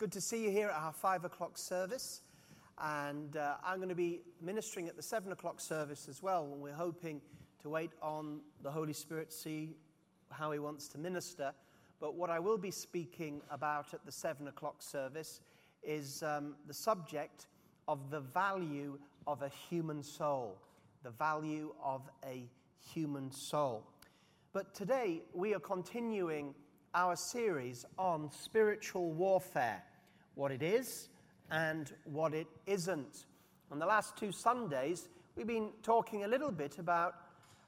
good to see you here at our five o'clock service. And uh, I'm going to be ministering at the seven o'clock service as well. And we're hoping to wait on the Holy Spirit, see how He wants to minister. But what I will be speaking about at the seven o'clock service is um, the subject of the value of a human soul. The value of a human soul. But today we are continuing our series on spiritual warfare what it is and what it isn't. On the last two Sundays, we've been talking a little bit about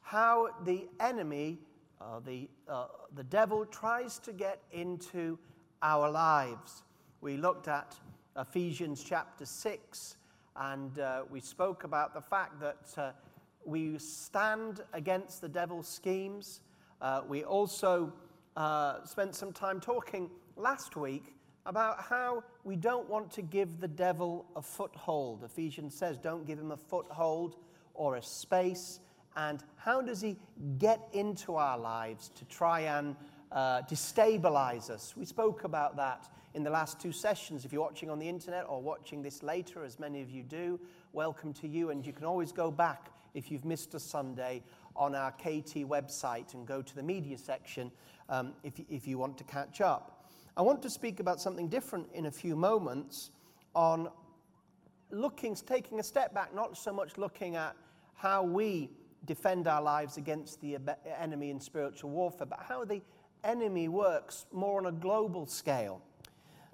how the enemy, uh, the, uh, the devil, tries to get into our lives. We looked at Ephesians chapter 6, and uh, we spoke about the fact that uh, we stand against the devil's schemes. Uh, we also uh, spent some time talking last week about how we don't want to give the devil a foothold. Ephesians says, don't give him a foothold or a space. And how does he get into our lives to try and uh, destabilize us? We spoke about that in the last two sessions. If you're watching on the internet or watching this later, as many of you do, welcome to you. And you can always go back if you've missed a Sunday on our KT website and go to the media section um, if, if you want to catch up. I want to speak about something different in a few moments on looking, taking a step back, not so much looking at how we defend our lives against the enemy in spiritual warfare, but how the enemy works more on a global scale.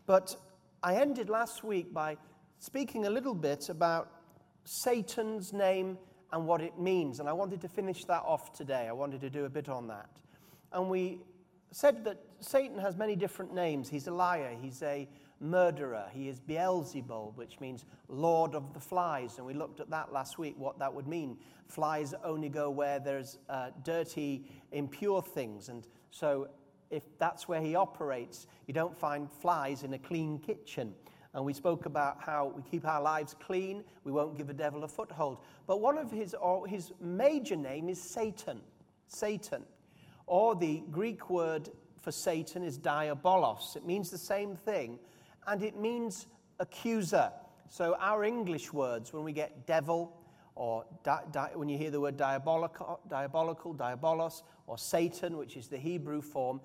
But I ended last week by speaking a little bit about Satan's name and what it means, and I wanted to finish that off today. I wanted to do a bit on that. And we said that Satan has many different names. He's a liar, he's a murderer, he is Beelzebul, which means Lord of the Flies. And we looked at that last week, what that would mean. Flies only go where there's uh, dirty, impure things. And so, if that's where he operates, you don't find flies in a clean kitchen. And we spoke about how we keep our lives clean, we won't give a devil a foothold. But one of his, his major name is Satan. Satan. Or the Greek word for Satan is diabolos. It means the same thing, and it means accuser. So, our English words, when we get devil, or di- di- when you hear the word diabolical, diabolical, diabolos, or Satan, which is the Hebrew form,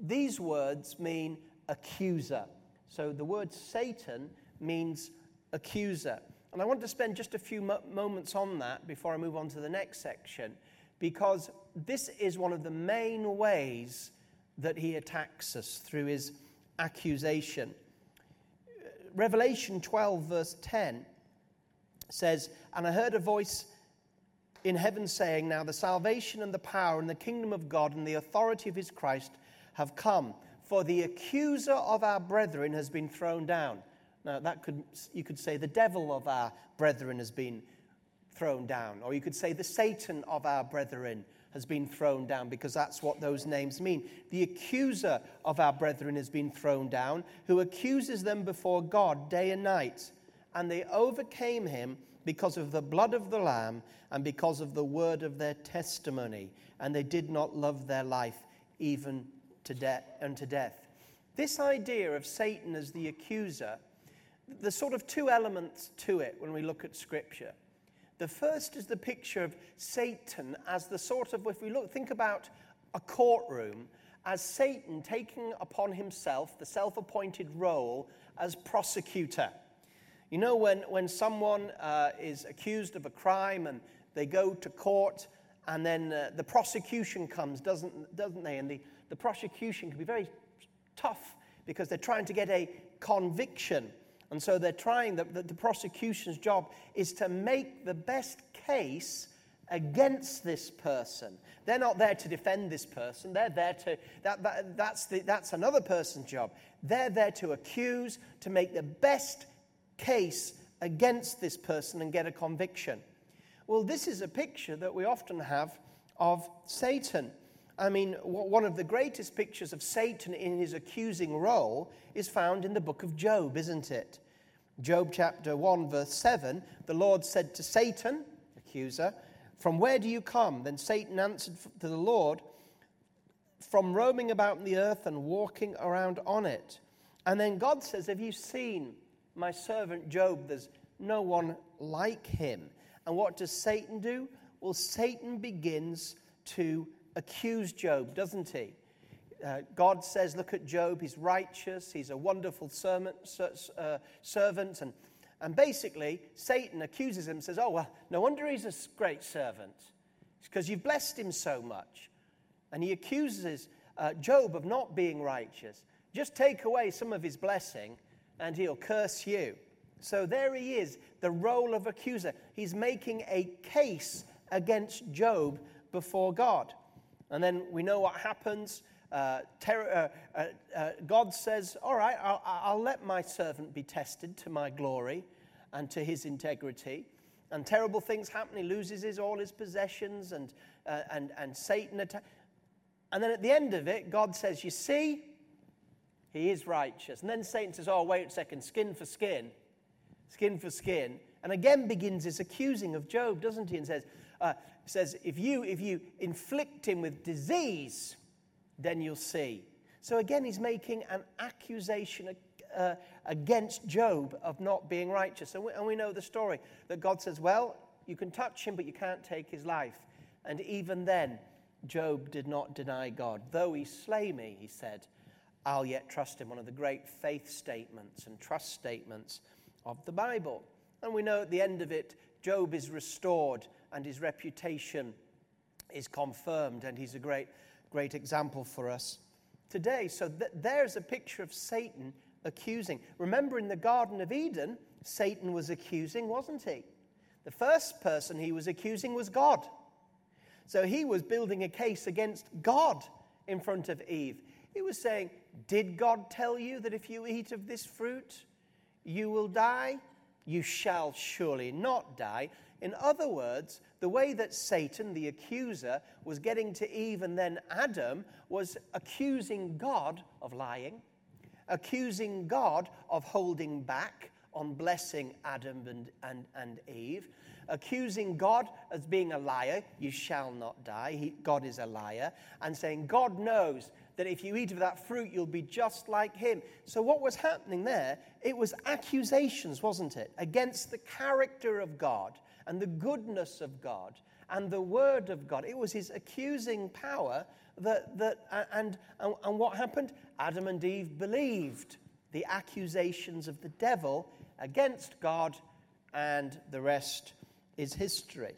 these words mean accuser. So, the word Satan means accuser. And I want to spend just a few mo- moments on that before I move on to the next section because this is one of the main ways that he attacks us through his accusation. Revelation 12, verse 10 says, And I heard a voice in heaven saying, Now the salvation and the power and the kingdom of God and the authority of his Christ have come, for the accuser of our brethren has been thrown down. Now, that could, you could say the devil of our brethren has been thrown down. Or you could say the Satan of our brethren has been thrown down because that's what those names mean. The accuser of our brethren has been thrown down, who accuses them before God day and night. And they overcame him because of the blood of the Lamb and because of the word of their testimony. And they did not love their life even to de- unto death. This idea of Satan as the accuser, there's sort of two elements to it when we look at Scripture. The first is the picture of Satan as the sort of, if we look, think about a courtroom, as Satan taking upon himself the self appointed role as prosecutor. You know, when, when someone uh, is accused of a crime and they go to court, and then uh, the prosecution comes, doesn't, doesn't they? And the, the prosecution can be very tough because they're trying to get a conviction. And so they're trying, the, the, the, prosecution's job is to make the best case against this person. They're not there to defend this person. They're there to, that, that, that's, the, that's another person's job. They're there to accuse, to make the best case against this person and get a conviction. Well, this is a picture that we often have of Satan. I mean, one of the greatest pictures of Satan in his accusing role is found in the book of Job, isn't it? Job chapter 1, verse 7 the Lord said to Satan, accuser, From where do you come? Then Satan answered to the Lord, From roaming about the earth and walking around on it. And then God says, Have you seen my servant Job? There's no one like him. And what does Satan do? Well, Satan begins to accuse Job, doesn't he? Uh, God says, Look at Job, he's righteous, he's a wonderful servant, uh, servant. And, and basically, Satan accuses him, says, Oh, well, no wonder he's a great servant. It's because you've blessed him so much. And he accuses uh, Job of not being righteous. Just take away some of his blessing and he'll curse you. So there he is, the role of accuser. He's making a case against Job before God. And then we know what happens. Uh, ter- uh, uh, uh God says, All right, I'll, I'll let my servant be tested to my glory and to his integrity. And terrible things happen. He loses his, all his possessions, and, uh, and, and Satan attacks. And then at the end of it, God says, You see, he is righteous. And then Satan says, Oh, wait a second, skin for skin, skin for skin. And again begins his accusing of Job, doesn't he? And says, uh, says if, you, if you inflict him with disease, then you'll see. So again, he's making an accusation uh, against Job of not being righteous. And we, and we know the story that God says, Well, you can touch him, but you can't take his life. And even then, Job did not deny God. Though he slay me, he said, I'll yet trust him. One of the great faith statements and trust statements of the Bible. And we know at the end of it, Job is restored and his reputation is confirmed, and he's a great, great example for us today. So th- there's a picture of Satan accusing. Remember in the Garden of Eden, Satan was accusing, wasn't he? The first person he was accusing was God. So he was building a case against God in front of Eve. He was saying, Did God tell you that if you eat of this fruit, you will die? You shall surely not die. In other words, the way that Satan, the accuser, was getting to Eve and then Adam was accusing God of lying, accusing God of holding back on blessing Adam and, and, and Eve, accusing God as being a liar, you shall not die. He, God is a liar, and saying, God knows that if you eat of that fruit, you'll be just like him. So, what was happening there? It was accusations, wasn't it, against the character of God and the goodness of God and the word of God. It was his accusing power that, that and, and, and what happened? Adam and Eve believed the accusations of the devil against God, and the rest is history.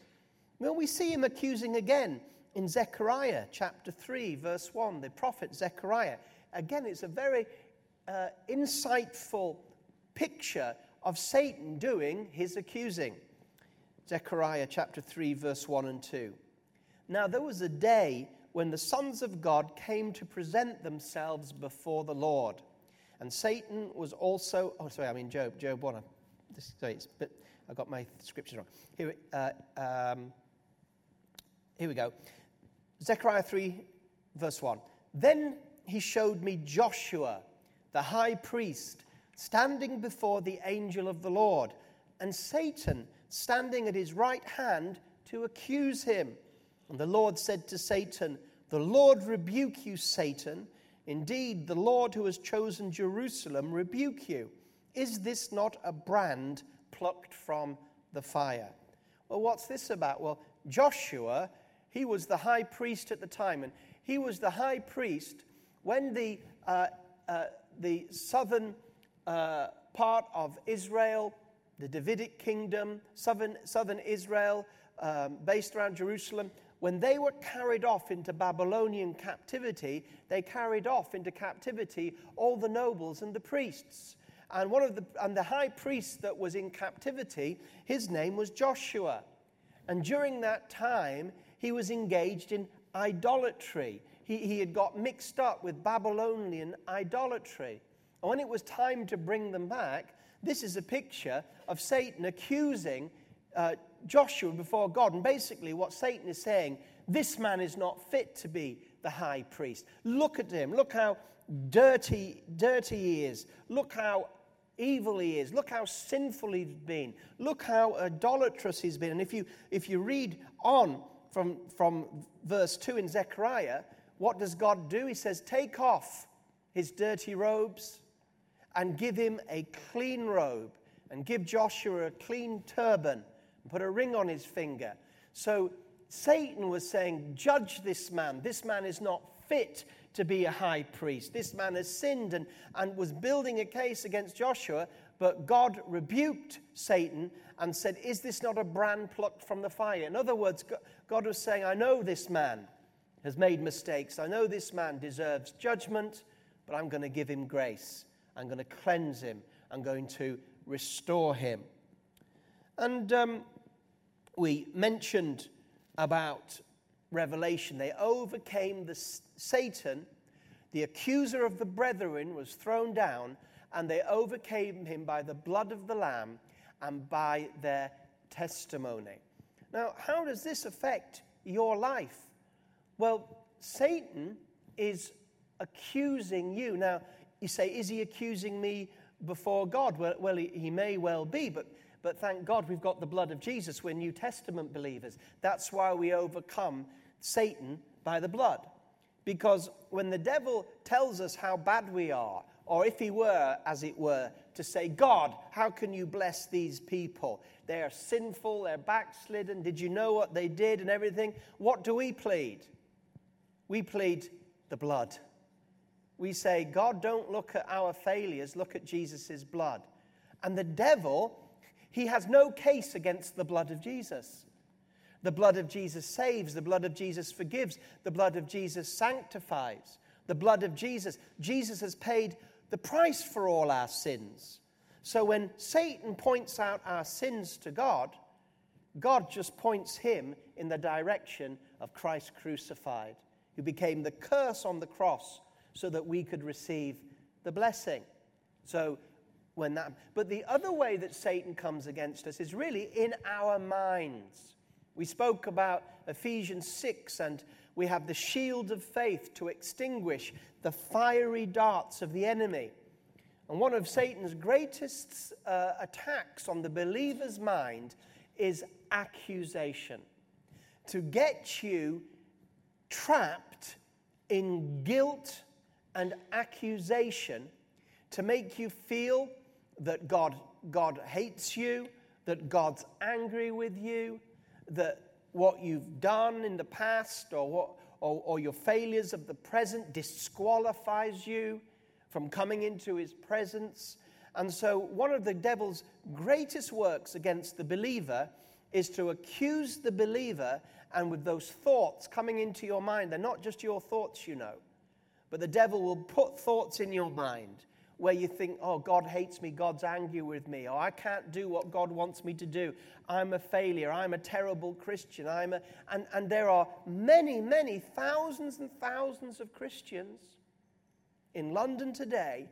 Well, we see him accusing again in Zechariah chapter 3, verse 1, the prophet Zechariah. Again, it's a very uh, insightful picture of Satan doing his accusing. Zechariah chapter 3, verse 1 and 2. Now, there was a day when the sons of God came to present themselves before the Lord. And Satan was also, oh, sorry, I mean Job, Job 1. This, sorry, but I got my scriptures wrong. Here, uh, um, here we go. Zechariah 3, verse 1. Then he showed me Joshua, the high priest, standing before the angel of the Lord, and Satan standing at his right hand to accuse him. And the Lord said to Satan, The Lord rebuke you, Satan. Indeed, the Lord who has chosen Jerusalem rebuke you. Is this not a brand plucked from the fire? Well, what's this about? Well, Joshua, he was the high priest at the time, and he was the high priest when the, uh, uh, the southern uh, part of Israel, the Davidic kingdom, southern, southern Israel, um, based around Jerusalem, when they were carried off into Babylonian captivity, they carried off into captivity all the nobles and the priests. And one of the and the high priest that was in captivity, his name was Joshua. And during that time, he was engaged in idolatry. He, he had got mixed up with Babylonian idolatry. And when it was time to bring them back, this is a picture of Satan accusing uh, Joshua before God. And basically, what Satan is saying, this man is not fit to be the high priest. Look at him. Look how dirty, dirty he is. Look how evil he is. Look how sinful he's been. Look how idolatrous he's been. And if you, if you read on from, from verse 2 in Zechariah, what does God do? He says, Take off his dirty robes and give him a clean robe and give Joshua a clean turban and put a ring on his finger. So Satan was saying, Judge this man. This man is not fit to be a high priest. This man has sinned and, and was building a case against Joshua, but God rebuked Satan and said, Is this not a brand plucked from the fire? In other words, God was saying, I know this man has made mistakes. I know this man deserves judgment, but I'm going to give him grace. I'm going to cleanse him. I'm going to restore him. And um, we mentioned about Revelation. They overcame the Satan, the accuser of the brethren, was thrown down, and they overcame him by the blood of the Lamb and by their testimony. Now, how does this affect your life? Well, Satan is accusing you. Now, you say, is he accusing me before God? Well, well he, he may well be, but, but thank God we've got the blood of Jesus. We're New Testament believers. That's why we overcome Satan by the blood. Because when the devil tells us how bad we are, or if he were, as it were, to say, God, how can you bless these people? They are sinful, they're backslidden. Did you know what they did and everything? What do we plead? We plead the blood. We say, God, don't look at our failures, look at Jesus' blood. And the devil, he has no case against the blood of Jesus. The blood of Jesus saves, the blood of Jesus forgives, the blood of Jesus sanctifies, the blood of Jesus. Jesus has paid the price for all our sins. So when Satan points out our sins to God, God just points him in the direction of Christ crucified, who became the curse on the cross so that we could receive the blessing. So when that but the other way that Satan comes against us is really in our minds. We spoke about Ephesians 6 and we have the shield of faith to extinguish the fiery darts of the enemy. And one of Satan's greatest uh, attacks on the believer's mind is accusation. To get you trapped in guilt and accusation, to make you feel that God, God hates you, that God's angry with you, that what you've done in the past or, what, or, or your failures of the present disqualifies you from coming into his presence. And so, one of the devil's greatest works against the believer is to accuse the believer, and with those thoughts coming into your mind, they're not just your thoughts, you know, but the devil will put thoughts in your mind where you think, oh, God hates me, God's angry with me, or I can't do what God wants me to do. I'm a failure, I'm a terrible Christian. I'm a, and, and there are many, many thousands and thousands of Christians in London today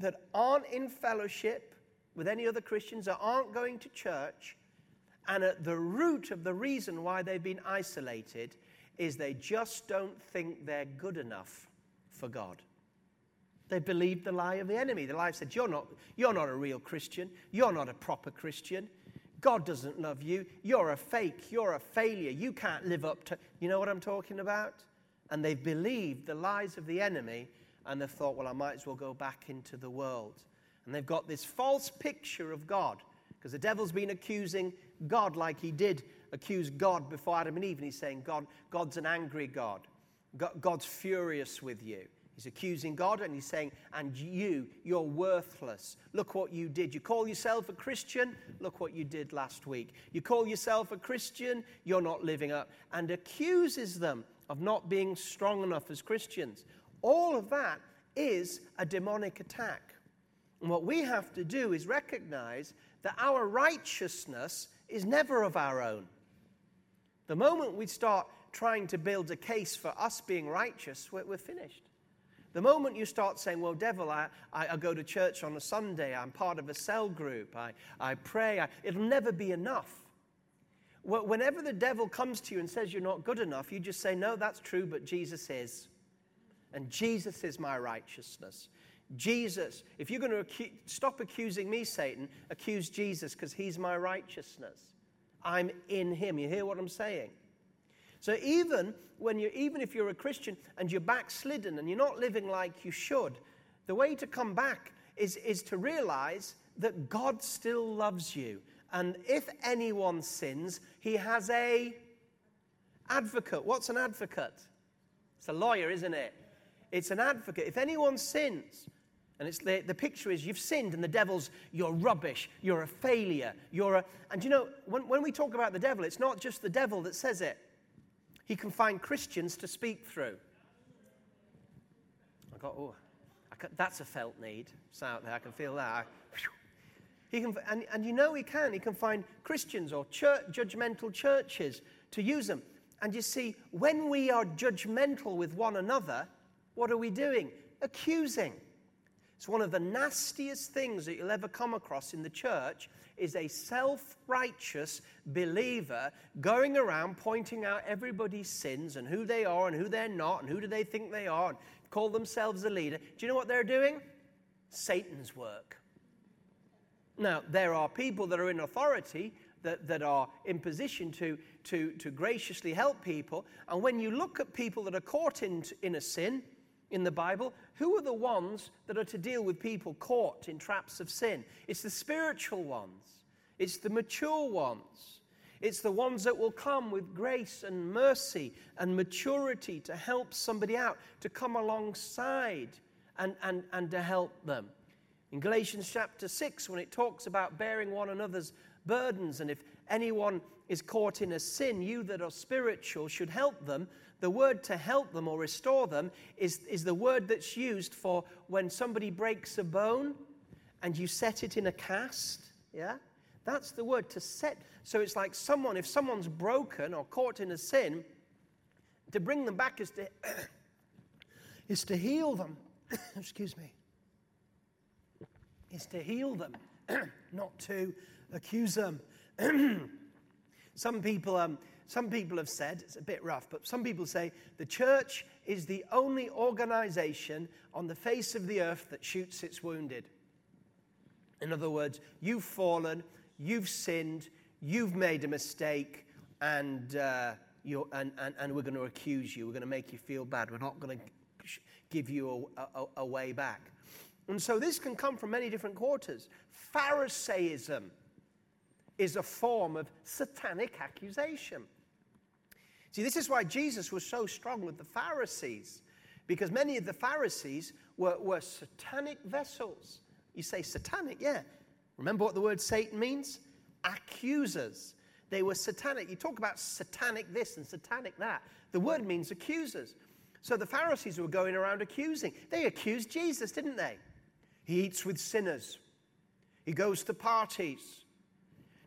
that aren't in fellowship with any other Christians, that aren't going to church, and at the root of the reason why they've been isolated is they just don't think they're good enough for God. They believed the lie of the enemy. The lie said, you're not, you're not a real Christian. You're not a proper Christian. God doesn't love you. You're a fake. You're a failure. You can't live up to. You know what I'm talking about? And they've believed the lies of the enemy and they've thought, well, I might as well go back into the world. And they've got this false picture of God because the devil's been accusing God like he did accuse God before Adam and Eve. And he's saying, God, God's an angry God. God's furious with you. He's accusing God and he's saying, And you, you're worthless. Look what you did. You call yourself a Christian? Look what you did last week. You call yourself a Christian? You're not living up. And accuses them of not being strong enough as Christians. All of that is a demonic attack. And what we have to do is recognize that our righteousness is never of our own. The moment we start trying to build a case for us being righteous, we're, we're finished. The moment you start saying, Well, devil, I, I, I, go to church on a Sunday, I'm part of a cell group, I, I pray, I, it'll never be enough. Whenever the devil comes to you and says you're not good enough, you just say, No, that's true, but Jesus is. And Jesus is my righteousness. Jesus, if you're going to acu- stop accusing me, Satan, accuse Jesus because he's my righteousness. I'm in him. You hear what I'm saying? So even when you even if you're a Christian and you're backslidden and you're not living like you should, the way to come back is, is to realize that God still loves you. And if anyone sins, he has a advocate. What's an advocate? It's a lawyer, isn't it? It's an advocate. If anyone sins, and it's the, the picture is you've sinned and the devil's, you're rubbish, you're a failure, you're a. And you know, when, when we talk about the devil, it's not just the devil that says it. He can find Christians to speak through. I got, oh, I that's a felt need. It's out there, I can feel that. He can, and, and you know he can. He can find Christians or church, judgmental churches to use them. And you see, when we are judgmental with one another, what are we doing? Accusing. It's one of the nastiest things that you'll ever come across in the church is a self-righteous believer going around pointing out everybody's sins and who they are and who they're not and who do they think they are and call themselves a leader. Do you know what they're doing? Satan's work. Now, there are people that are in authority that, that are in position to, to, to graciously help people. And when you look at people that are caught in, in a sin, in the Bible, who are the ones that are to deal with people caught in traps of sin? It's the spiritual ones, it's the mature ones, it's the ones that will come with grace and mercy and maturity to help somebody out, to come alongside and, and, and to help them. In Galatians chapter 6, when it talks about bearing one another's burdens, and if anyone is caught in a sin, you that are spiritual should help them the word to help them or restore them is, is the word that's used for when somebody breaks a bone and you set it in a cast. Yeah? That's the word to set. So it's like someone, if someone's broken or caught in a sin, to bring them back is to, is to heal them. Excuse me. Is to heal them, not to accuse them. Some people, um, some people have said, it's a bit rough, but some people say the church is the only organization on the face of the earth that shoots its wounded. In other words, you've fallen, you've sinned, you've made a mistake, and, uh, and, and, and, we're going to accuse you. We're going to make you feel bad. We're not going to give you a, a, a way back. And so this can come from many different quarters. Pharisaism is a form of satanic accusation. See, this is why Jesus was so strong with the Pharisees, because many of the Pharisees were, were satanic vessels. You say satanic, yeah. Remember what the word Satan means? Accusers. They were satanic. You talk about satanic this and satanic that. The word means accusers. So the Pharisees were going around accusing. They accused Jesus, didn't they? He eats with sinners, he goes to parties.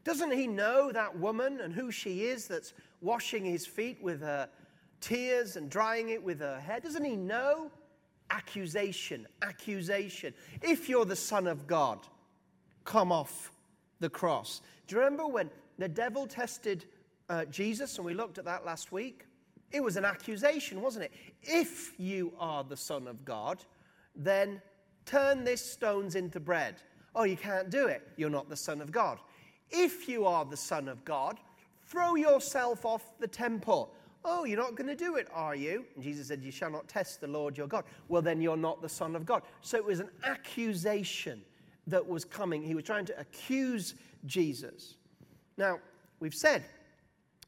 Doesn't he know that woman and who she is that's washing his feet with her tears and drying it with her hair? Doesn't he know? Accusation, accusation. If you're the Son of God, come off the cross. Do you remember when the devil tested uh, Jesus, and we looked at that last week? It was an accusation, wasn't it? If you are the Son of God, then turn these stones into bread. Oh, you can't do it. You're not the Son of God. If you are the Son of God, Throw yourself off the temple. Oh, you're not going to do it, are you? And Jesus said, You shall not test the Lord your God. Well, then you're not the Son of God. So it was an accusation that was coming. He was trying to accuse Jesus. Now, we've said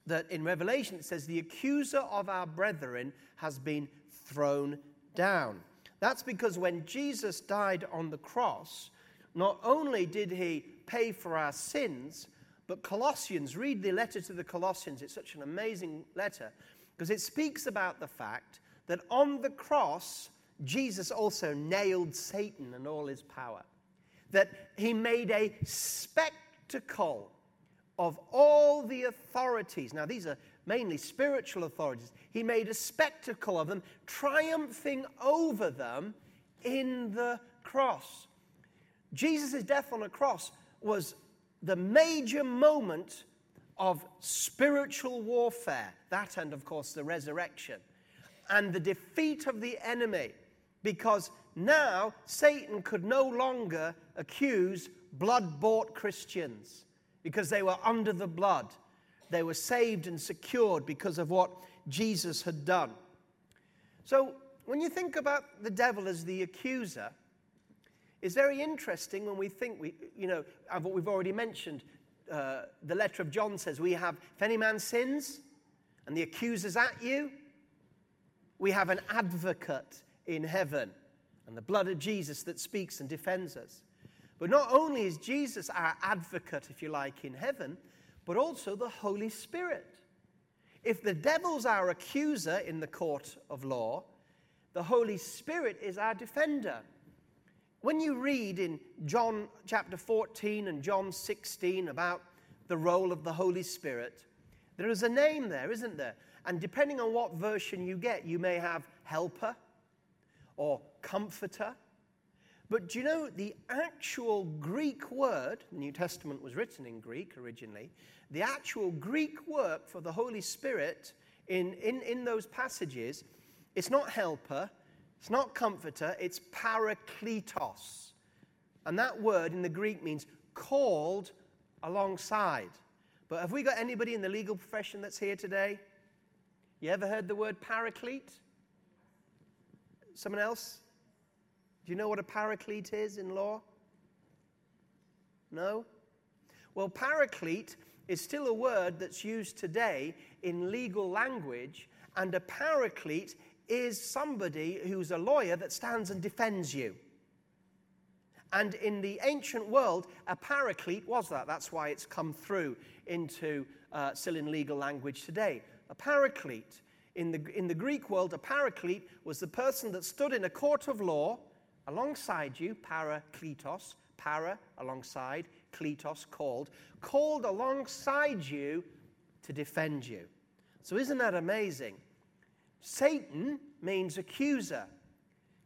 that in Revelation it says, The accuser of our brethren has been thrown down. That's because when Jesus died on the cross, not only did he pay for our sins, but Colossians, read the letter to the Colossians. It's such an amazing letter because it speaks about the fact that on the cross, Jesus also nailed Satan and all his power. That he made a spectacle of all the authorities. Now, these are mainly spiritual authorities. He made a spectacle of them, triumphing over them in the cross. Jesus' death on a cross was the major moment of spiritual warfare, that and of course the resurrection, and the defeat of the enemy, because now Satan could no longer accuse blood bought Christians because they were under the blood. They were saved and secured because of what Jesus had done. So, when you think about the devil as the accuser, It's very interesting when we think we, you know, what we've already mentioned. Uh, the letter of John says, We have, if any man sins and the accuser's at you, we have an advocate in heaven and the blood of Jesus that speaks and defends us. But not only is Jesus our advocate, if you like, in heaven, but also the Holy Spirit. If the devil's our accuser in the court of law, the Holy Spirit is our defender. When you read in John chapter 14 and John 16 about the role of the Holy Spirit, there is a name there, isn't there? And depending on what version you get, you may have helper or comforter. But do you know the actual Greek word, the New Testament was written in Greek originally, the actual Greek word for the Holy Spirit in, in, in those passages, it's not helper, it's not comforter, it's parakletos. And that word in the Greek means called alongside. But have we got anybody in the legal profession that's here today? You ever heard the word paraclete? Someone else? Do you know what a paraclete is in law? No? Well, paraclete is still a word that's used today in legal language, and a paraclete is somebody who's a lawyer that stands and defends you. And in the ancient world, a paraclete was that. That's why it's come through into uh, still in legal language today. A paraclete. In the, in the Greek world, a paraclete was the person that stood in a court of law alongside you, parakletos, para, alongside, kletos, called, called alongside you to defend you. So, isn't that amazing? Satan means accuser,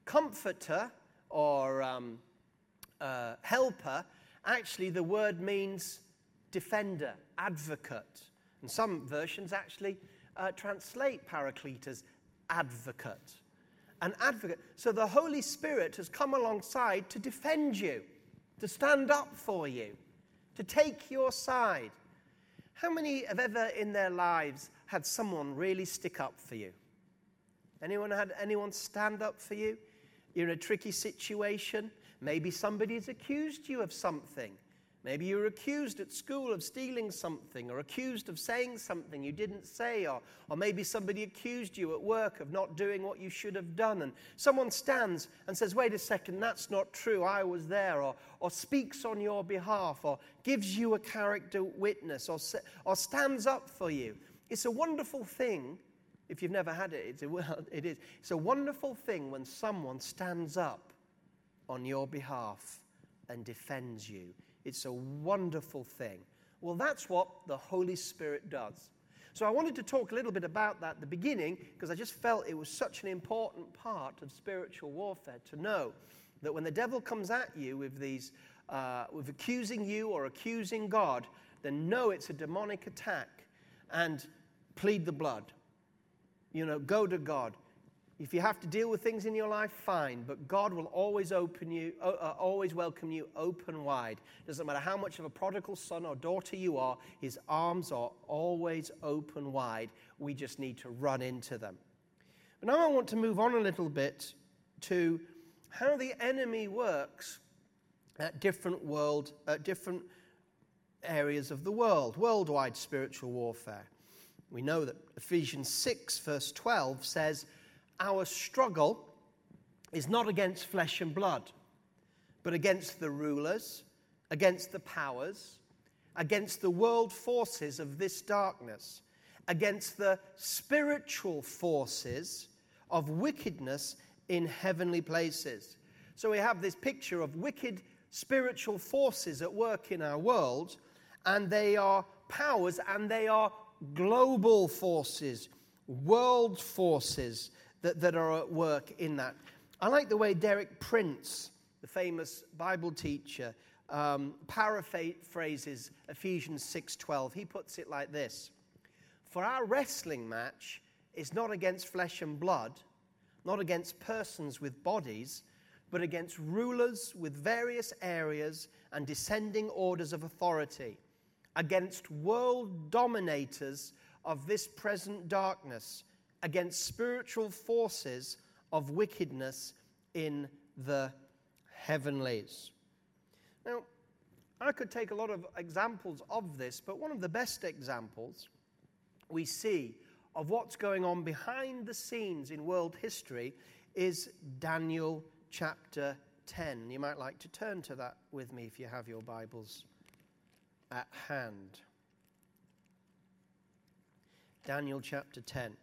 comforter, or um, uh, helper. Actually, the word means defender, advocate. And some versions actually uh, translate paraclete as advocate. An advocate. So the Holy Spirit has come alongside to defend you, to stand up for you, to take your side. How many have ever in their lives had someone really stick up for you? Anyone had anyone stand up for you? You're in a tricky situation. Maybe somebody's accused you of something. Maybe you were accused at school of stealing something or accused of saying something you didn't say, or, or maybe somebody accused you at work of not doing what you should have done. And someone stands and says, Wait a second, that's not true, I was there, or, or speaks on your behalf, or gives you a character witness, or, or stands up for you. It's a wonderful thing. If you've never had it, it's a, well, it is. It's a wonderful thing when someone stands up on your behalf and defends you. It's a wonderful thing. Well, that's what the Holy Spirit does. So I wanted to talk a little bit about that at the beginning because I just felt it was such an important part of spiritual warfare to know that when the devil comes at you with these, uh, with accusing you or accusing God, then know it's a demonic attack and plead the blood. You know, go to God. If you have to deal with things in your life, fine, but God will always open you, uh, always welcome you open wide. Doesn't matter how much of a prodigal son or daughter you are, his arms are always open wide. We just need to run into them. But now I want to move on a little bit to how the enemy works at different world, at different areas of the world, worldwide spiritual warfare. We know that Ephesians 6, verse 12 says, our struggle is not against flesh and blood, but against the rulers, against the powers, against the world forces of this darkness, against the spiritual forces of wickedness in heavenly places. So we have this picture of wicked spiritual forces at work in our world, and they are powers and they are global forces, world forces that, that are at work in that. I like the way Derek Prince, the famous Bible teacher, um, paraphrases Ephesians 6:12. He puts it like this: "For our wrestling match is not against flesh and blood, not against persons with bodies, but against rulers with various areas and descending orders of authority, against world dominators of this present darkness." against spiritual forces of wickedness in the heavenlies. Now, I could take a lot of examples of this, but one of the best examples we see of what's going on behind the scenes in world history is Daniel chapter 10. You might like to turn to that with me if you have your Bibles at hand. Daniel chapter 10.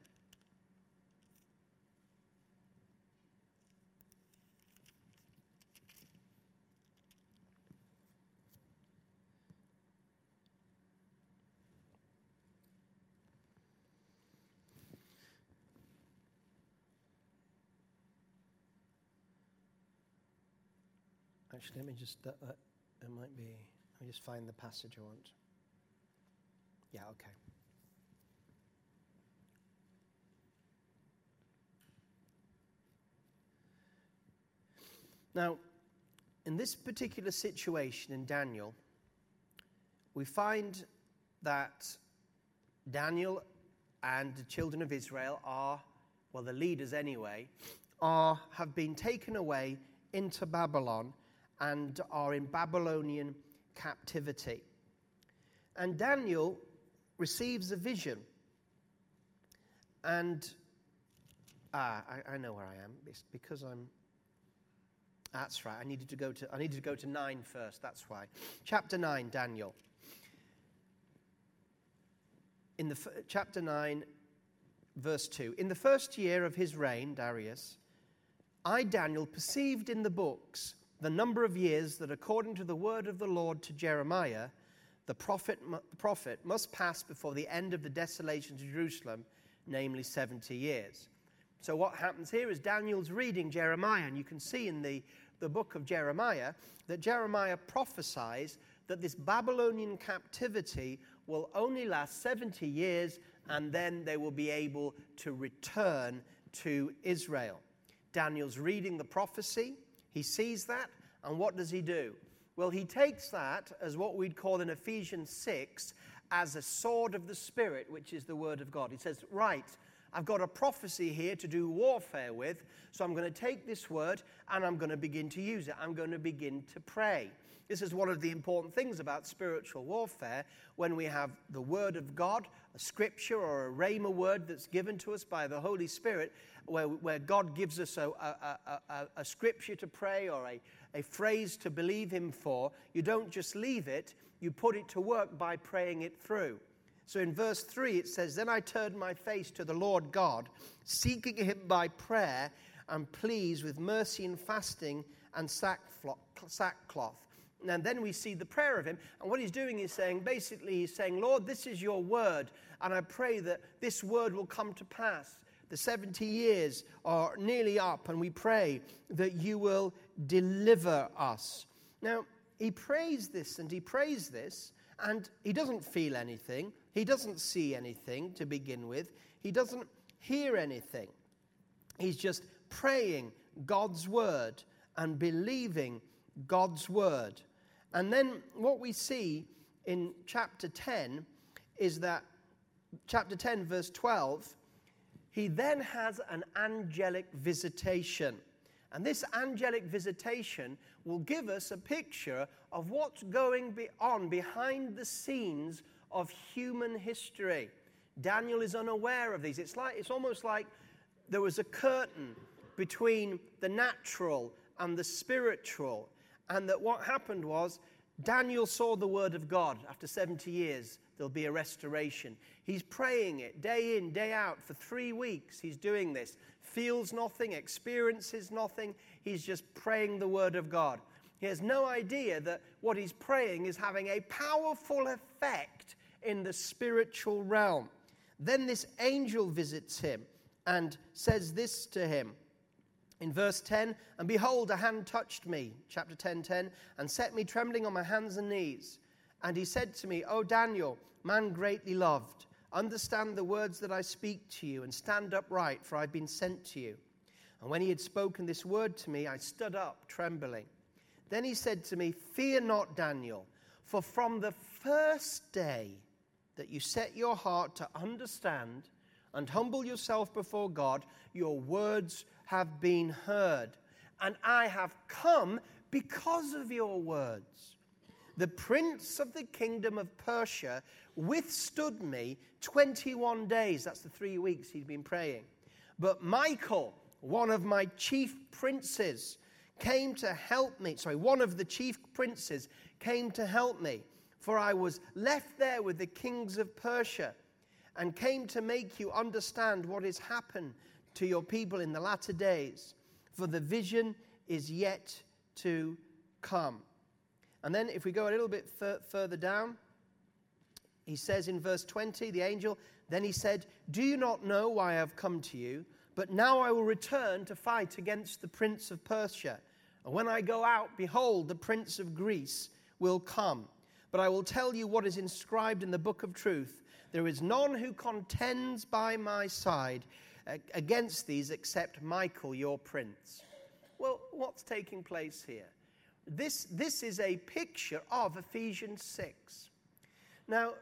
Actually, let me just, that, that, it might be, me just find the passage I want. Yeah, okay. Now, in this particular situation in Daniel, we find that Daniel and the children of Israel are, well, the leaders anyway, are, have been taken away into Babylon and are in Babylonian captivity. And Daniel receives a vision. And ah, I, I know where I am. It's because I'm. That's right. I needed to go to. I needed to go to nine first. That's why. Chapter nine, Daniel. In the chapter nine, verse two. In the first year of his reign, Darius, I Daniel perceived in the books the number of years that, according to the word of the Lord to Jeremiah, the prophet, prophet must pass before the end of the desolation to Jerusalem, namely 70 years. So, what happens here is Daniel's reading Jeremiah, and you can see in the, the book of Jeremiah that Jeremiah prophesies that this Babylonian captivity will only last 70 years and then they will be able to return to Israel. Daniel's reading the prophecy. He sees that, and what does he do? Well, he takes that as what we'd call in Ephesians 6 as a sword of the Spirit, which is the Word of God. He says, Right, I've got a prophecy here to do warfare with, so I'm going to take this word and I'm going to begin to use it. I'm going to begin to pray. This is one of the important things about spiritual warfare when we have the Word of God, a scripture or a rhema word that's given to us by the Holy Spirit, where, where God gives us a, a, a, a scripture to pray or a, a phrase to believe Him for, you don't just leave it, you put it to work by praying it through. So in verse 3, it says, Then I turned my face to the Lord God, seeking Him by prayer and pleas with mercy and fasting and sackcloth. And then we see the prayer of him. And what he's doing is saying, basically, he's saying, Lord, this is your word. And I pray that this word will come to pass. The 70 years are nearly up, and we pray that you will deliver us. Now, he prays this and he prays this, and he doesn't feel anything. He doesn't see anything to begin with. He doesn't hear anything. He's just praying God's word and believing God's word. And then what we see in chapter 10 is that, chapter 10, verse 12, he then has an angelic visitation. And this angelic visitation will give us a picture of what's going on behind the scenes of human history. Daniel is unaware of these. It's, like, it's almost like there was a curtain between the natural and the spiritual. And that what happened was Daniel saw the word of God after 70 years there'll be a restoration. He's praying it day in, day out for three weeks. He's doing this. Feels nothing, experiences nothing. He's just praying the word of God. He has no idea that what he's praying is having a powerful effect in the spiritual realm. Then this angel visits him and says this to him. In verse 10, and behold, a hand touched me, chapter 10, 10, and set me trembling on my hands and knees. And he said to me, O Daniel, man greatly loved, understand the words that I speak to you and stand upright, for I've been sent to you. And when he had spoken this word to me, I stood up, trembling. Then he said to me, Fear not, Daniel, for from the first day that you set your heart to understand and humble yourself before God, your words have been heard. And I have come because of your words. The prince of the kingdom of Persia withstood me 21 days. That's the three weeks he'd been praying. But Michael, one of my chief princes, came to help me. Sorry, one of the chief princes came to help me, for I was left there with the kings of Persia and came to make you understand what has happened to your people in the latter days, for the vision is yet to come. And then, if we go a little bit further down, he says in verse 20, the angel, then he said, Do you not know why I have come to you? But now I will return to fight against the prince of Persia. And when I go out, behold, the prince of Greece will come. But I will tell you what is inscribed in the book of truth. There is none who contends by my side uh, against these except Michael, your prince. Well, what's taking place here? This, this is a picture of Ephesians 6. Now,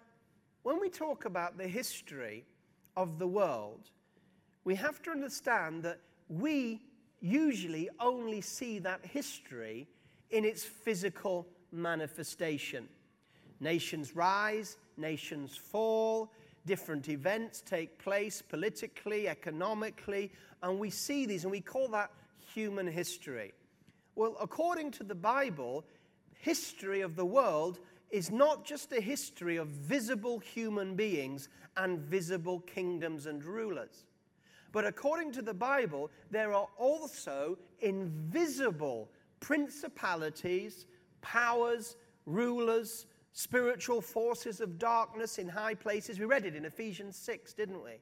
when we talk about the history of the world, we have to understand that we usually only see that history in its physical manifestation. Nations rise, nations fall, different events take place politically, economically, and we see these and we call that human history. Well, according to the Bible, history of the world is not just a history of visible human beings and visible kingdoms and rulers. But according to the Bible, there are also invisible principalities, powers, rulers, spiritual forces of darkness in high places. We read it in Ephesians 6, didn't we?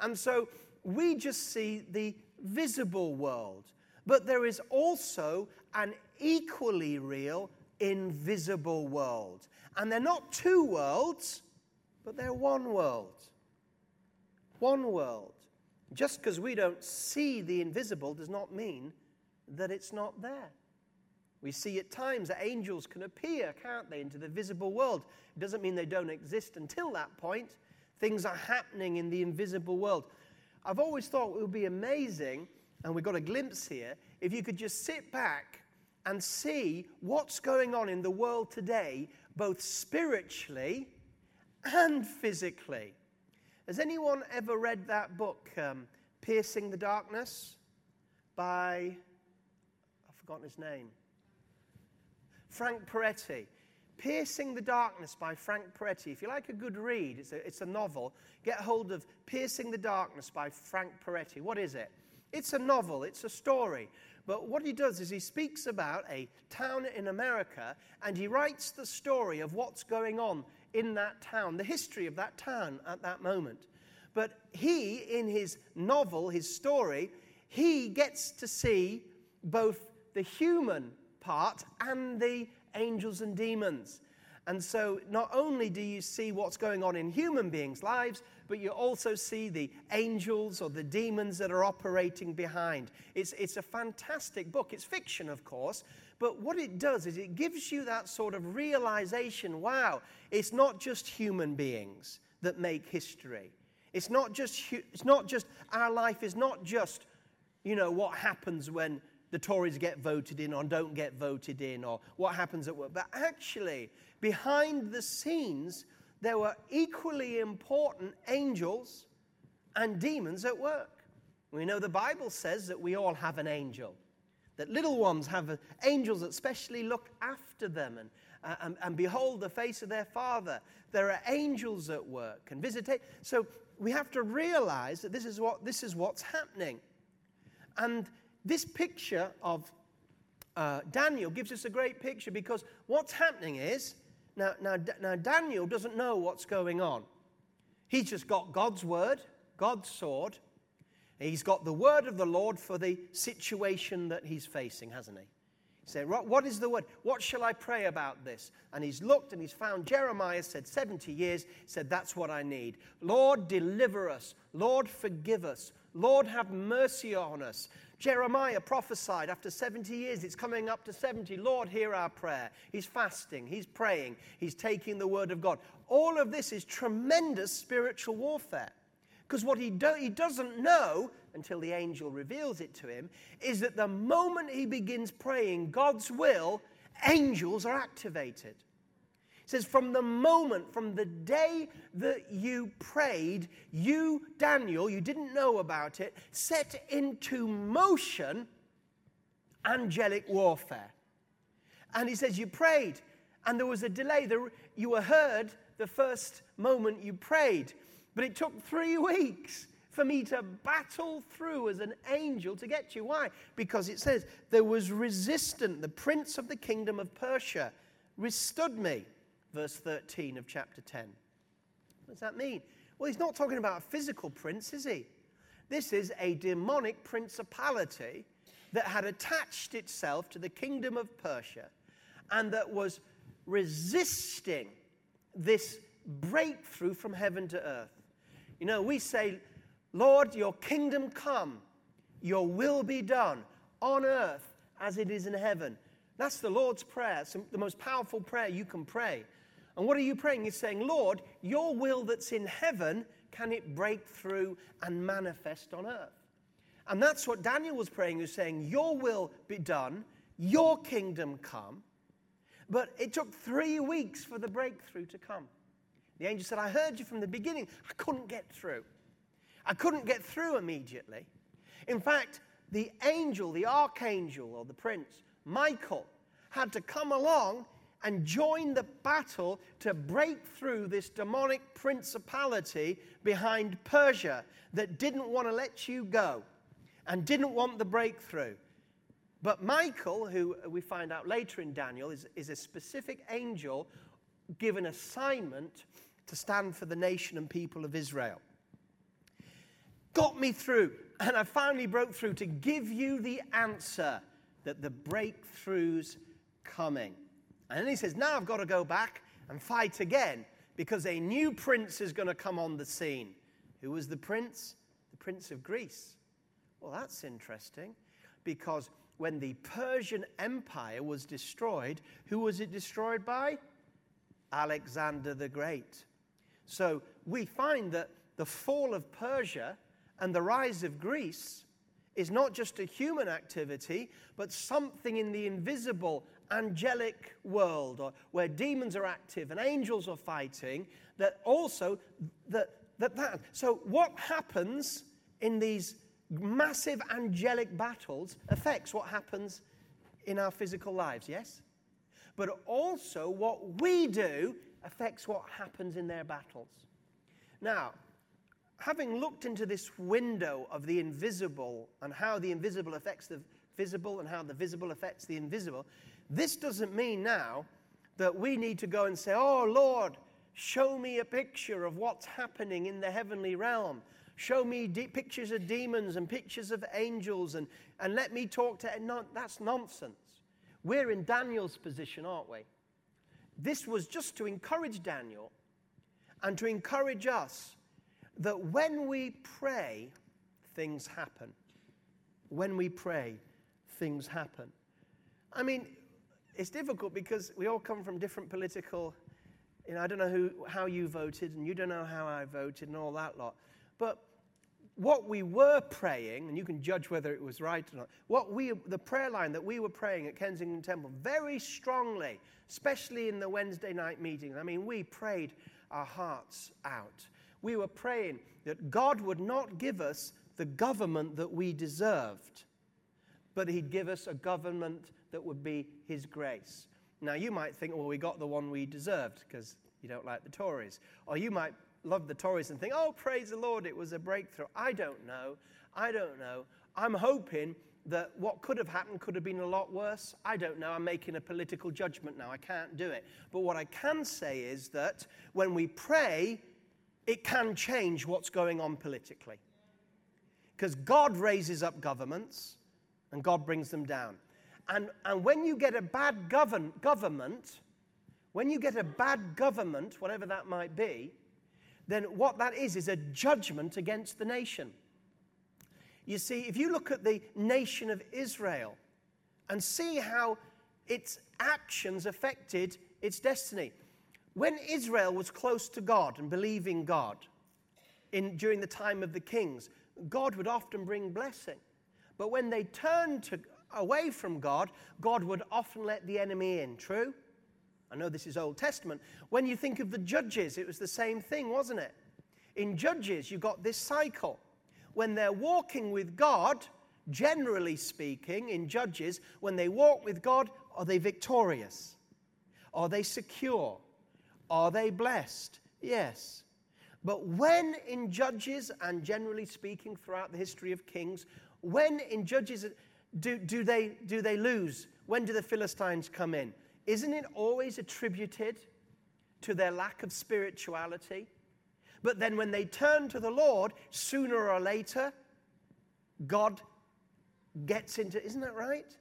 And so we just see the visible world. But there is also an equally real invisible world. And they're not two worlds, but they're one world. One world. Just because we don't see the invisible does not mean that it's not there. We see at times that angels can appear, can't they, into the visible world. It doesn't mean they don't exist until that point. Things are happening in the invisible world. I've always thought it would be amazing, and we've got a glimpse here, if you could just sit back and see what's going on in the world today, both spiritually and physically. Has anyone ever read that book, um, Piercing the Darkness, by, I've forgotten his name, Frank Peretti. Piercing the Darkness by Frank Peretti. If you like a good read, it's a, it's a novel. Get hold of Piercing the Darkness by Frank Peretti. What is it? It's a novel, it's a story. But what he does is he speaks about a town in America and he writes the story of what's going on in that town, the history of that town at that moment. But he, in his novel, his story, he gets to see both the human part and the angels and demons. And so, not only do you see what's going on in human beings' lives, but you also see the angels or the demons that are operating behind. It's, it's a fantastic book. It's fiction, of course, but what it does is it gives you that sort of realization wow, it's not just human beings that make history. It's not just, it's not just our life is not just, you know, what happens when the Tories get voted in or don't get voted in or what happens at work. But actually, behind the scenes, there were equally important angels and demons at work. We know the Bible says that we all have an angel, that little ones have angels that specially look after them and, uh, and, and, behold the face of their father. There are angels at work and visitate. So we have to realize that this is, what, this is what's happening. And this picture of uh, Daniel gives us a great picture because what's happening is now, now, now, Daniel doesn't know what's going on. He's just got God's word, God's sword. He's got the word of the Lord for the situation that he's facing, hasn't he? He said, What is the word? What shall I pray about this? And he's looked and he's found Jeremiah said 70 years, said, That's what I need. Lord, deliver us. Lord, forgive us. Lord, have mercy on us. Jeremiah prophesied after 70 years, it's coming up to 70. Lord, hear our prayer. He's fasting, he's praying, he's taking the word of God. All of this is tremendous spiritual warfare Because what he, do, he doesn't know until the angel reveals it to him is that the moment he begins praying God's will, angels are activated. He says, from the moment, from the day that you prayed, you, Daniel, you didn't know about it, set into motion angelic warfare. And he says, You prayed, and there was a delay. You were heard the first moment you prayed, but it took three weeks for me to battle through as an angel to get you. Why? Because it says, There was resistant, the prince of the kingdom of Persia withstood me. Verse 13 of chapter 10. What does that mean? Well, he's not talking about a physical prince, is he? This is a demonic principality that had attached itself to the kingdom of Persia and that was resisting this breakthrough from heaven to earth. You know, we say, Lord, your kingdom come, your will be done on earth as it is in heaven. That's the Lord's prayer. The most powerful prayer you can pray. And what are you praying? You're saying, Lord, your will that's in heaven, can it break through and manifest on earth? And that's what Daniel was praying. He was saying, Your will be done, your kingdom come. But it took three weeks for the breakthrough to come. The angel said, I heard you from the beginning. I couldn't get through. I couldn't get through immediately. In fact, the angel, the archangel or the prince, Michael, had to come along and join the battle to break through this demonic principality behind Persia that didn't want to let you go and didn't want the breakthrough. But Michael, who we find out later in Daniel, is, is a specific angel given assignment to stand for the nation and people of Israel. Got me through, and I finally broke through to give you the answer that the breakthrough's coming. And then he says, Now I've got to go back and fight again because a new prince is going to come on the scene. Who was the prince? The prince of Greece. Well, that's interesting because when the Persian Empire was destroyed, who was it destroyed by? Alexander the Great. So we find that the fall of Persia and the rise of Greece is not just a human activity, but something in the invisible angelic world or where demons are active and angels are fighting that also that that, that. so what happens in these massive angelic battles affects what happens in our physical lives, yes? But also what we do affects what happens in their battles. Now, having looked into this window of the invisible and how the invisible affects the visible and how the visible affects the invisible, this doesn't mean now that we need to go and say, Oh Lord, show me a picture of what's happening in the heavenly realm. Show me de- pictures of demons and pictures of angels and, and let me talk to. No, that's nonsense. We're in Daniel's position, aren't we? This was just to encourage Daniel and to encourage us that when we pray, things happen. When we pray, things happen. I mean, it's difficult because we all come from different political, you know, I don't know who, how you voted and you don't know how I voted and all that lot. But what we were praying, and you can judge whether it was right or not, what we, the prayer line that we were praying at Kensington Temple very strongly, especially in the Wednesday night meetings, I mean, we prayed our hearts out. We were praying that God would not give us the government that we deserved, but He'd give us a government that would be His grace. Now, you might think, well, we got the one we deserved because you don't like the Tories. Or you might love the Tories and think, oh, praise the Lord, it was a breakthrough. I don't know. I don't know. I'm hoping that what could have happened could have been a lot worse. I don't know. I'm making a political judgment now. I can't do it. But what I can say is that when we pray, it can change what's going on politically. Because God raises up governments and God brings them down. And, and when you get a bad govern, government, when you get a bad government, whatever that might be, then what that is is a judgment against the nation. You see, if you look at the nation of Israel and see how its actions affected its destiny. When Israel was close to God and believing God, in, during the time of the kings, God would often bring blessing. But when they turned to, away from God, God would often let the enemy in. True? I know this is Old Testament. When you think of the judges, it was the same thing, wasn't it? In Judges, you got this cycle. When they're walking with God, generally speaking, in Judges, when they walk with God, are they victorious? Are they secure? Are they blessed? Yes. But when in Judges, and generally speaking throughout the history of kings, when in Judges do, do, they, do they lose? When do the Philistines come in? Isn't it always attributed to their lack of spirituality? But then when they turn to the Lord, sooner or later, God gets into, isn't that right?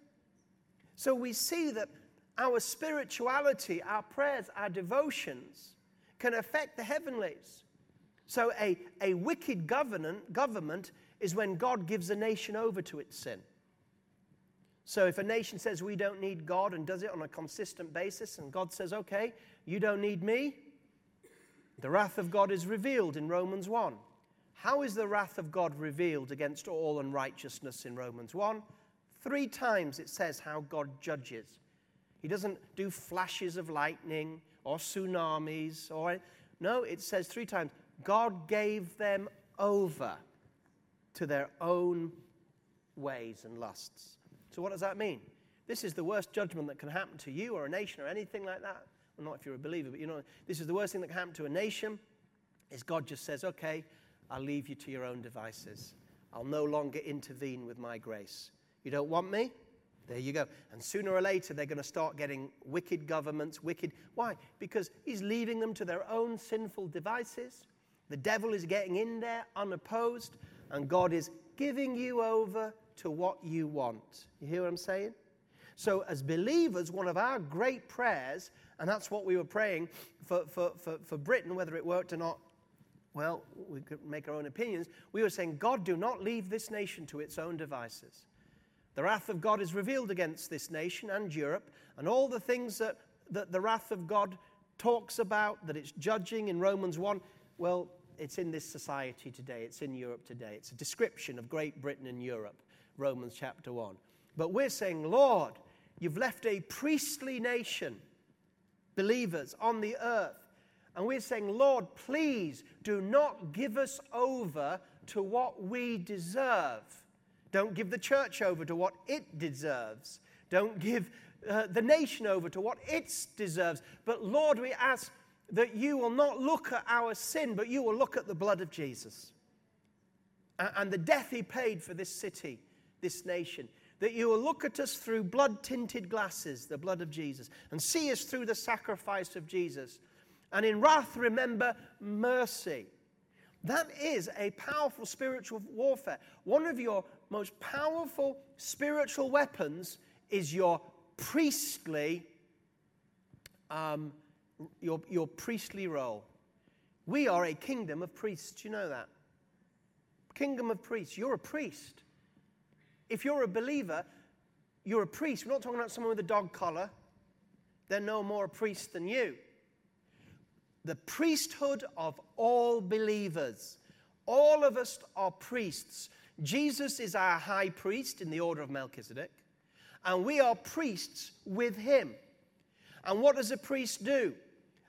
So we see that our spirituality, our prayers, our devotions can affect the heavenlies. So a, a wicked government, government is when God gives a nation over to its sin. So if a nation says we don't need God and does it on a consistent basis, and God says, okay, you don't need me, the wrath of God is revealed in Romans 1. How is the wrath of God revealed against all unrighteousness in Romans 1? Three times it says how God judges. He doesn't do flashes of lightning or tsunamis or no, it says three times God gave them over to their own ways and lusts. So, what does that mean? This is the worst judgment that can happen to you or a nation or anything like that. Well, not if you're a believer, but you know, this is the worst thing that can happen to a nation is God just says, okay, I'll leave you to your own devices. I'll no longer intervene with my grace. You don't want me? There you go. And sooner or later, they're going to start getting wicked governments, wicked. Why? Because he's leaving them to their own sinful devices. The devil is getting in there unopposed, and God is giving you over to what you want. You hear what I'm saying? So, as believers, one of our great prayers, and that's what we were praying for, for, for, for Britain, whether it worked or not, well, we could make our own opinions. We were saying, God, do not leave this nation to its own devices. The wrath of God is revealed against this nation and Europe, and all the things that, that the wrath of God talks about, that it's judging in Romans 1, well, it's in this society today, it's in Europe today. It's a description of Great Britain and Europe, Romans chapter 1. But we're saying, Lord, you've left a priestly nation, believers on the earth. And we're saying, Lord, please do not give us over to what we deserve. Don't give the church over to what it deserves. Don't give uh, the nation over to what it deserves. But Lord, we ask that you will not look at our sin, but you will look at the blood of Jesus and, and the death he paid for this city, this nation. That you will look at us through blood tinted glasses, the blood of Jesus, and see us through the sacrifice of Jesus. And in wrath, remember mercy. That is a powerful spiritual warfare. One of your most powerful spiritual weapons is your priestly, um, your, your priestly role. We are a kingdom of priests. You know that? Kingdom of priests. You're a priest. If you're a believer, you're a priest. We're not talking about someone with a dog collar. They're no more a priest than you the priesthood of all believers. All of us are priests. Jesus is our high priest in the order of Melchizedek, and we are priests with him. And what does a priest do?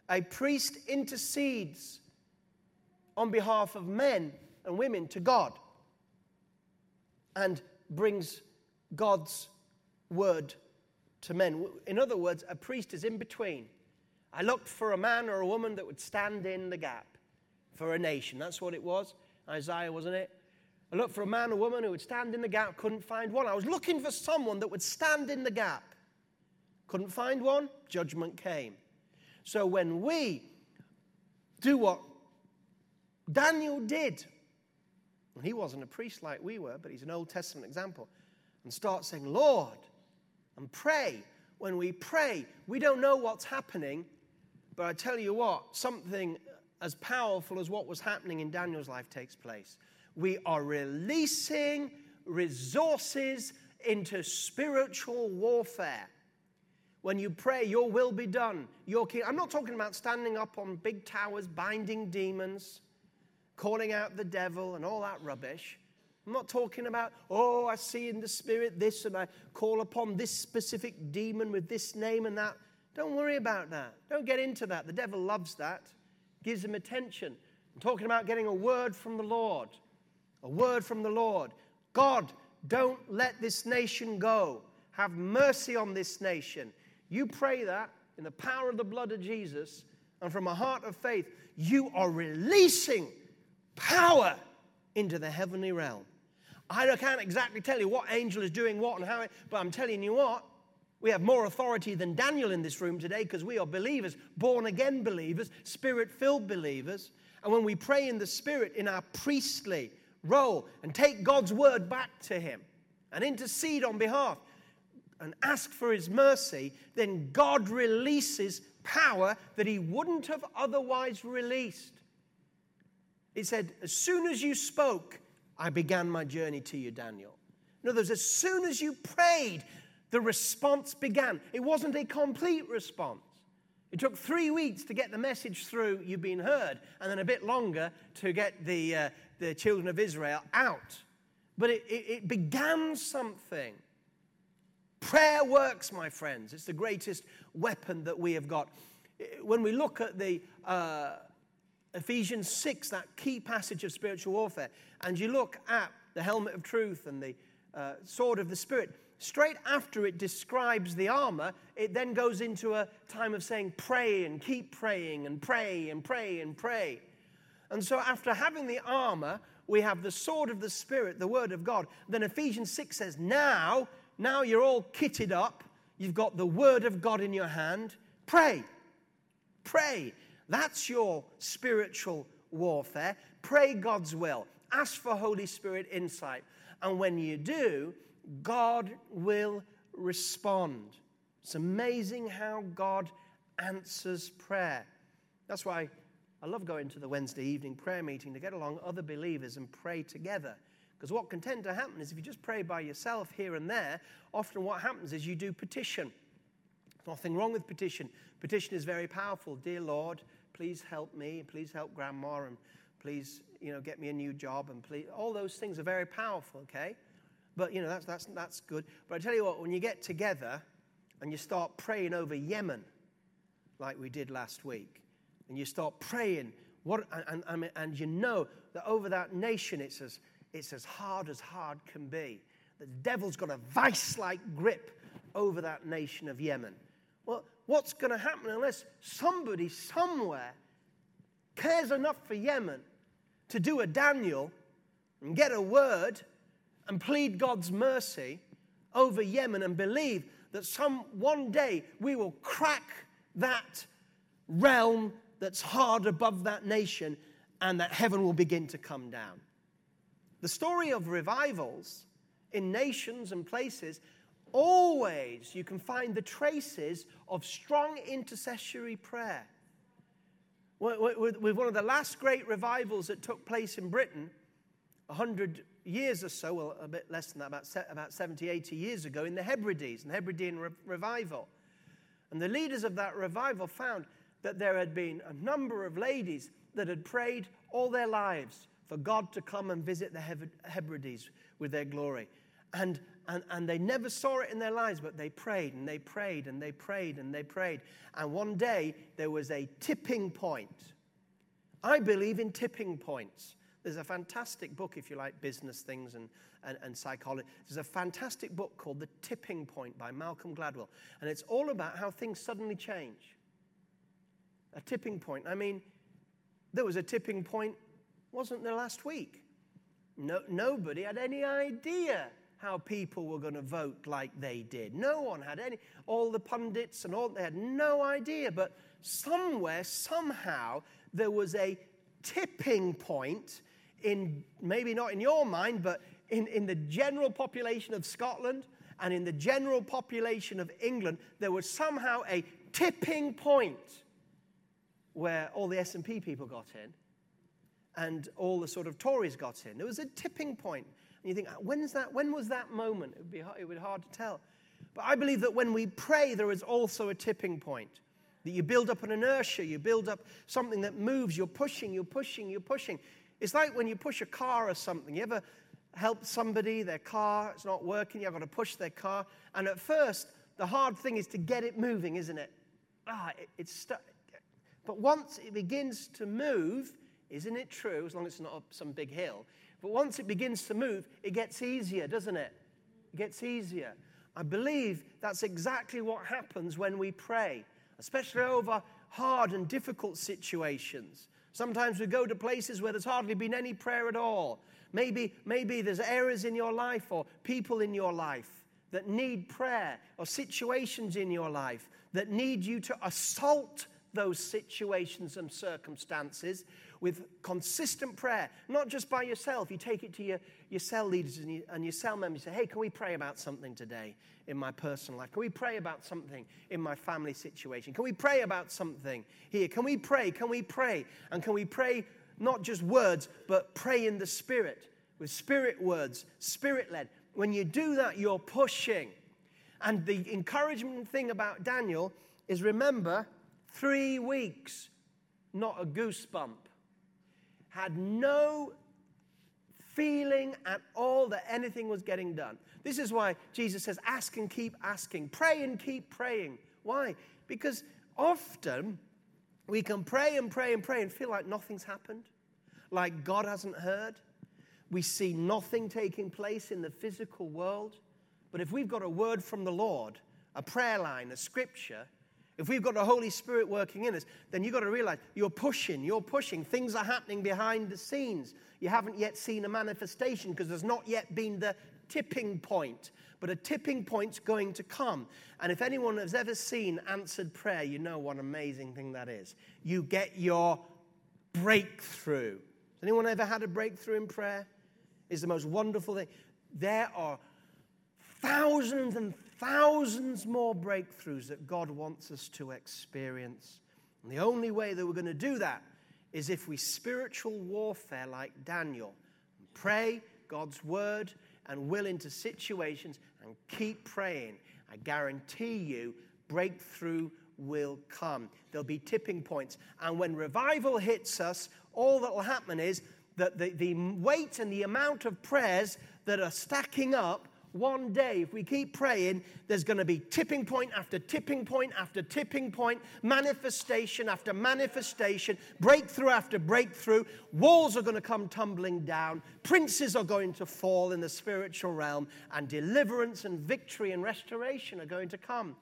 A priest intercedes on behalf of men and women to God and brings God's word to men. In other words, a priest is in between I looked for a man or a woman that would stand in the gap for a nation. That's what it was. Isaiah, wasn't it? I looked for a man or woman who would stand in the gap, couldn't find one. I was looking for someone that would stand in the gap. Couldn't find one, judgment came. So when we do what Daniel did, and he wasn't a priest like we were, but he's an Old Testament example, and start saying, Lord, and pray. When we pray, we don't know what's happening, but I tell you what, something as powerful as what was happening in Daniel's life takes place. We are releasing resources into spiritual warfare. When you pray, your will be done. Your king. I'm not talking about standing up on big towers, binding demons, calling out the devil and all that rubbish. I'm not talking about, oh, I see in the spirit this and I call upon this specific demon with this name and that. Don't worry about that. Don't get into that. The devil loves that, gives him attention. I'm talking about getting a word from the Lord. A word from the Lord. God, don't let this nation go. Have mercy on this nation. You pray that in the power of the blood of Jesus and from a heart of faith, you are releasing power into the heavenly realm. I can't exactly tell you what angel is doing what and how, but I'm telling you what, we have more authority than Daniel in this room today because we are believers, born again believers, spirit filled believers. And when we pray in the spirit in our priestly role and take God's word back to Him and intercede on behalf and ask for His mercy, then God releases power that He wouldn't have otherwise released. It said, As soon as you spoke, I began my journey to you, Daniel. In other words, as soon as you prayed, the response began. It wasn't a complete response. It took three weeks to get the message through, you've been heard, and then a bit longer to get the, uh, the children of Israel out. But it, it, it began something. Prayer works, my friends. It's the greatest weapon that we have got. When we look at the uh, Ephesians 6, that key passage of spiritual warfare, and you look at the helmet of truth and the uh, sword of the Spirit, straight after it describes the armor, it then goes into a time of saying, pray and keep praying and pray and pray and pray. And so, after having the armor, we have the sword of the Spirit, the word of God. Then Ephesians 6 says, now, now you're all kitted up. You've got the word of God in your hand. Pray. Pray. That's your spiritual warfare. Pray God's will. Ask for Holy Spirit insight. And when you do, God will respond. It's amazing how God answers prayer. That's why I love going to the Wednesday evening prayer meeting to get along other believers and pray together. Because what can tend to happen is if you just pray by yourself here and there, often what happens is you do petition. Nothing wrong with petition. Petition is very powerful. Dear Lord, please help me, please help grandma, and please, you know, get me a new job, and please, all those things are very powerful, okay? But, you know, that's, that's, that's good. But I tell you what, when you get together and you start praying over Yemen, like we did last week, and you start praying, what, and, and, and you know that over that nation it's as, it's as hard as hard can be. The devil's got a vice like grip over that nation of Yemen. Well, what's going to happen unless somebody somewhere cares enough for Yemen to do a Daniel and get a word and plead God's mercy over Yemen and believe that some one day we will crack that realm that's hard above that nation and that heaven will begin to come down. The story of revivals in nations and places always you can find the traces of strong intercessory prayer. With one of the last great revivals that took place in Britain, 100 years or so, well, a bit less than that, about, about 70, 80 years ago, in the Hebrides, the Hebridean re- revival. And the leaders of that revival found that there had been a number of ladies that had prayed all their lives for God to come and visit the Hebrides with their glory. And, and, and they never saw it in their lives, but they prayed and they prayed and they prayed and they prayed. And one day there was a tipping point. I believe in tipping points. There's a fantastic book, if you like business things and, and, and, psychology. There's a fantastic book called The Tipping Point by Malcolm Gladwell. And it's all about how things suddenly change. A tipping point. I mean, there was a tipping point, wasn't there last week? No, nobody had any idea how people were going to vote like they did. No one had any, all the pundits and all, they had no idea. But somewhere, somehow, there was a tipping point in, maybe not in your mind, but in, in the general population of Scotland and in the general population of England, there was somehow a tipping point where all the SNP people got in and all the sort of Tories got in. There was a tipping point. And you think, uh, when's that, when was that moment? It would, be hard, it would be hard to tell. But I believe that when we pray, there is also a tipping point. That you build up an inertia, you build up something that moves, you're pushing, you're pushing, you're pushing. It's like when you push a car or something. You ever help somebody, their car, it's not working, you've got to push their car. And at first, the hard thing is to get it moving, isn't it? Ah, it, it's stuck. But once it begins to move, isn't it true, as long as it's not up some big hill, but once it begins to move, it gets easier, doesn't it? It gets easier. I believe that's exactly what happens when we pray, especially over hard and difficult situations. Sometimes we go to places where there's hardly been any prayer at all. Maybe, maybe there's areas in your life or people in your life that need prayer or situations in your life that need you to assault those situations and circumstances with consistent prayer, not just by yourself. You take it to your, your cell leaders and, you, and your cell members. You say, hey, can we pray about something today in my personal life? Can we pray about something in my family situation? Can we pray about something here? Can we pray? Can we pray? And can we pray not just words, but pray in the Spirit with spirit words, spirit led? When you do that, you're pushing. And the encouragement thing about Daniel is remember, three weeks, not a goosebump had no feeling at all that anything was getting done. This is why Jesus says, ask and keep asking, pray and keep praying. Why? Because often we can pray and pray and pray and feel like nothing's happened, like God hasn't heard. We see nothing taking place in the physical world. But if we've got a word from the Lord, a prayer line, a scripture, if we've got the Holy Spirit working in us, then you've got to realize you're pushing, you're pushing. Things are happening behind the scenes. You haven't yet seen a manifestation because there's not yet been the tipping point. But a tipping point's going to come. And if anyone has ever seen answered prayer, you know what an amazing thing that is. You get your breakthrough. Has anyone ever had a breakthrough in prayer? It's the most wonderful thing. There are thousands and thousands more breakthroughs that God wants us to experience. And the only way that we're going to do that is if we spiritual warfare like Daniel, pray God's word and will into situations and keep praying. I guarantee you, breakthrough will come. There'll be tipping points. And when revival hits us, all that will happen is that the, the weight and the amount of prayers that are stacking up one day, if we keep praying, there's going to be tipping point after tipping point after tipping point, manifestation after manifestation, breakthrough after breakthrough. Walls are going to come tumbling down, princes are going to fall in the spiritual realm, and deliverance and victory and restoration are going to come.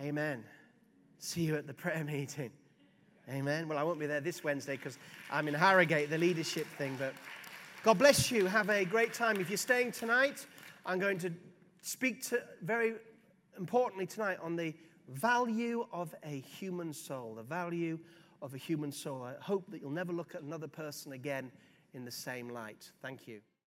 Amen. See you at the prayer meeting. Amen. Well, I won't be there this Wednesday because I'm in Harrogate, the leadership thing, but God bless you. Have a great time. If you're staying tonight, I'm going to speak to very importantly tonight on the value of a human soul, the value of a human soul. I hope that you'll never look at another person again in the same light. Thank you.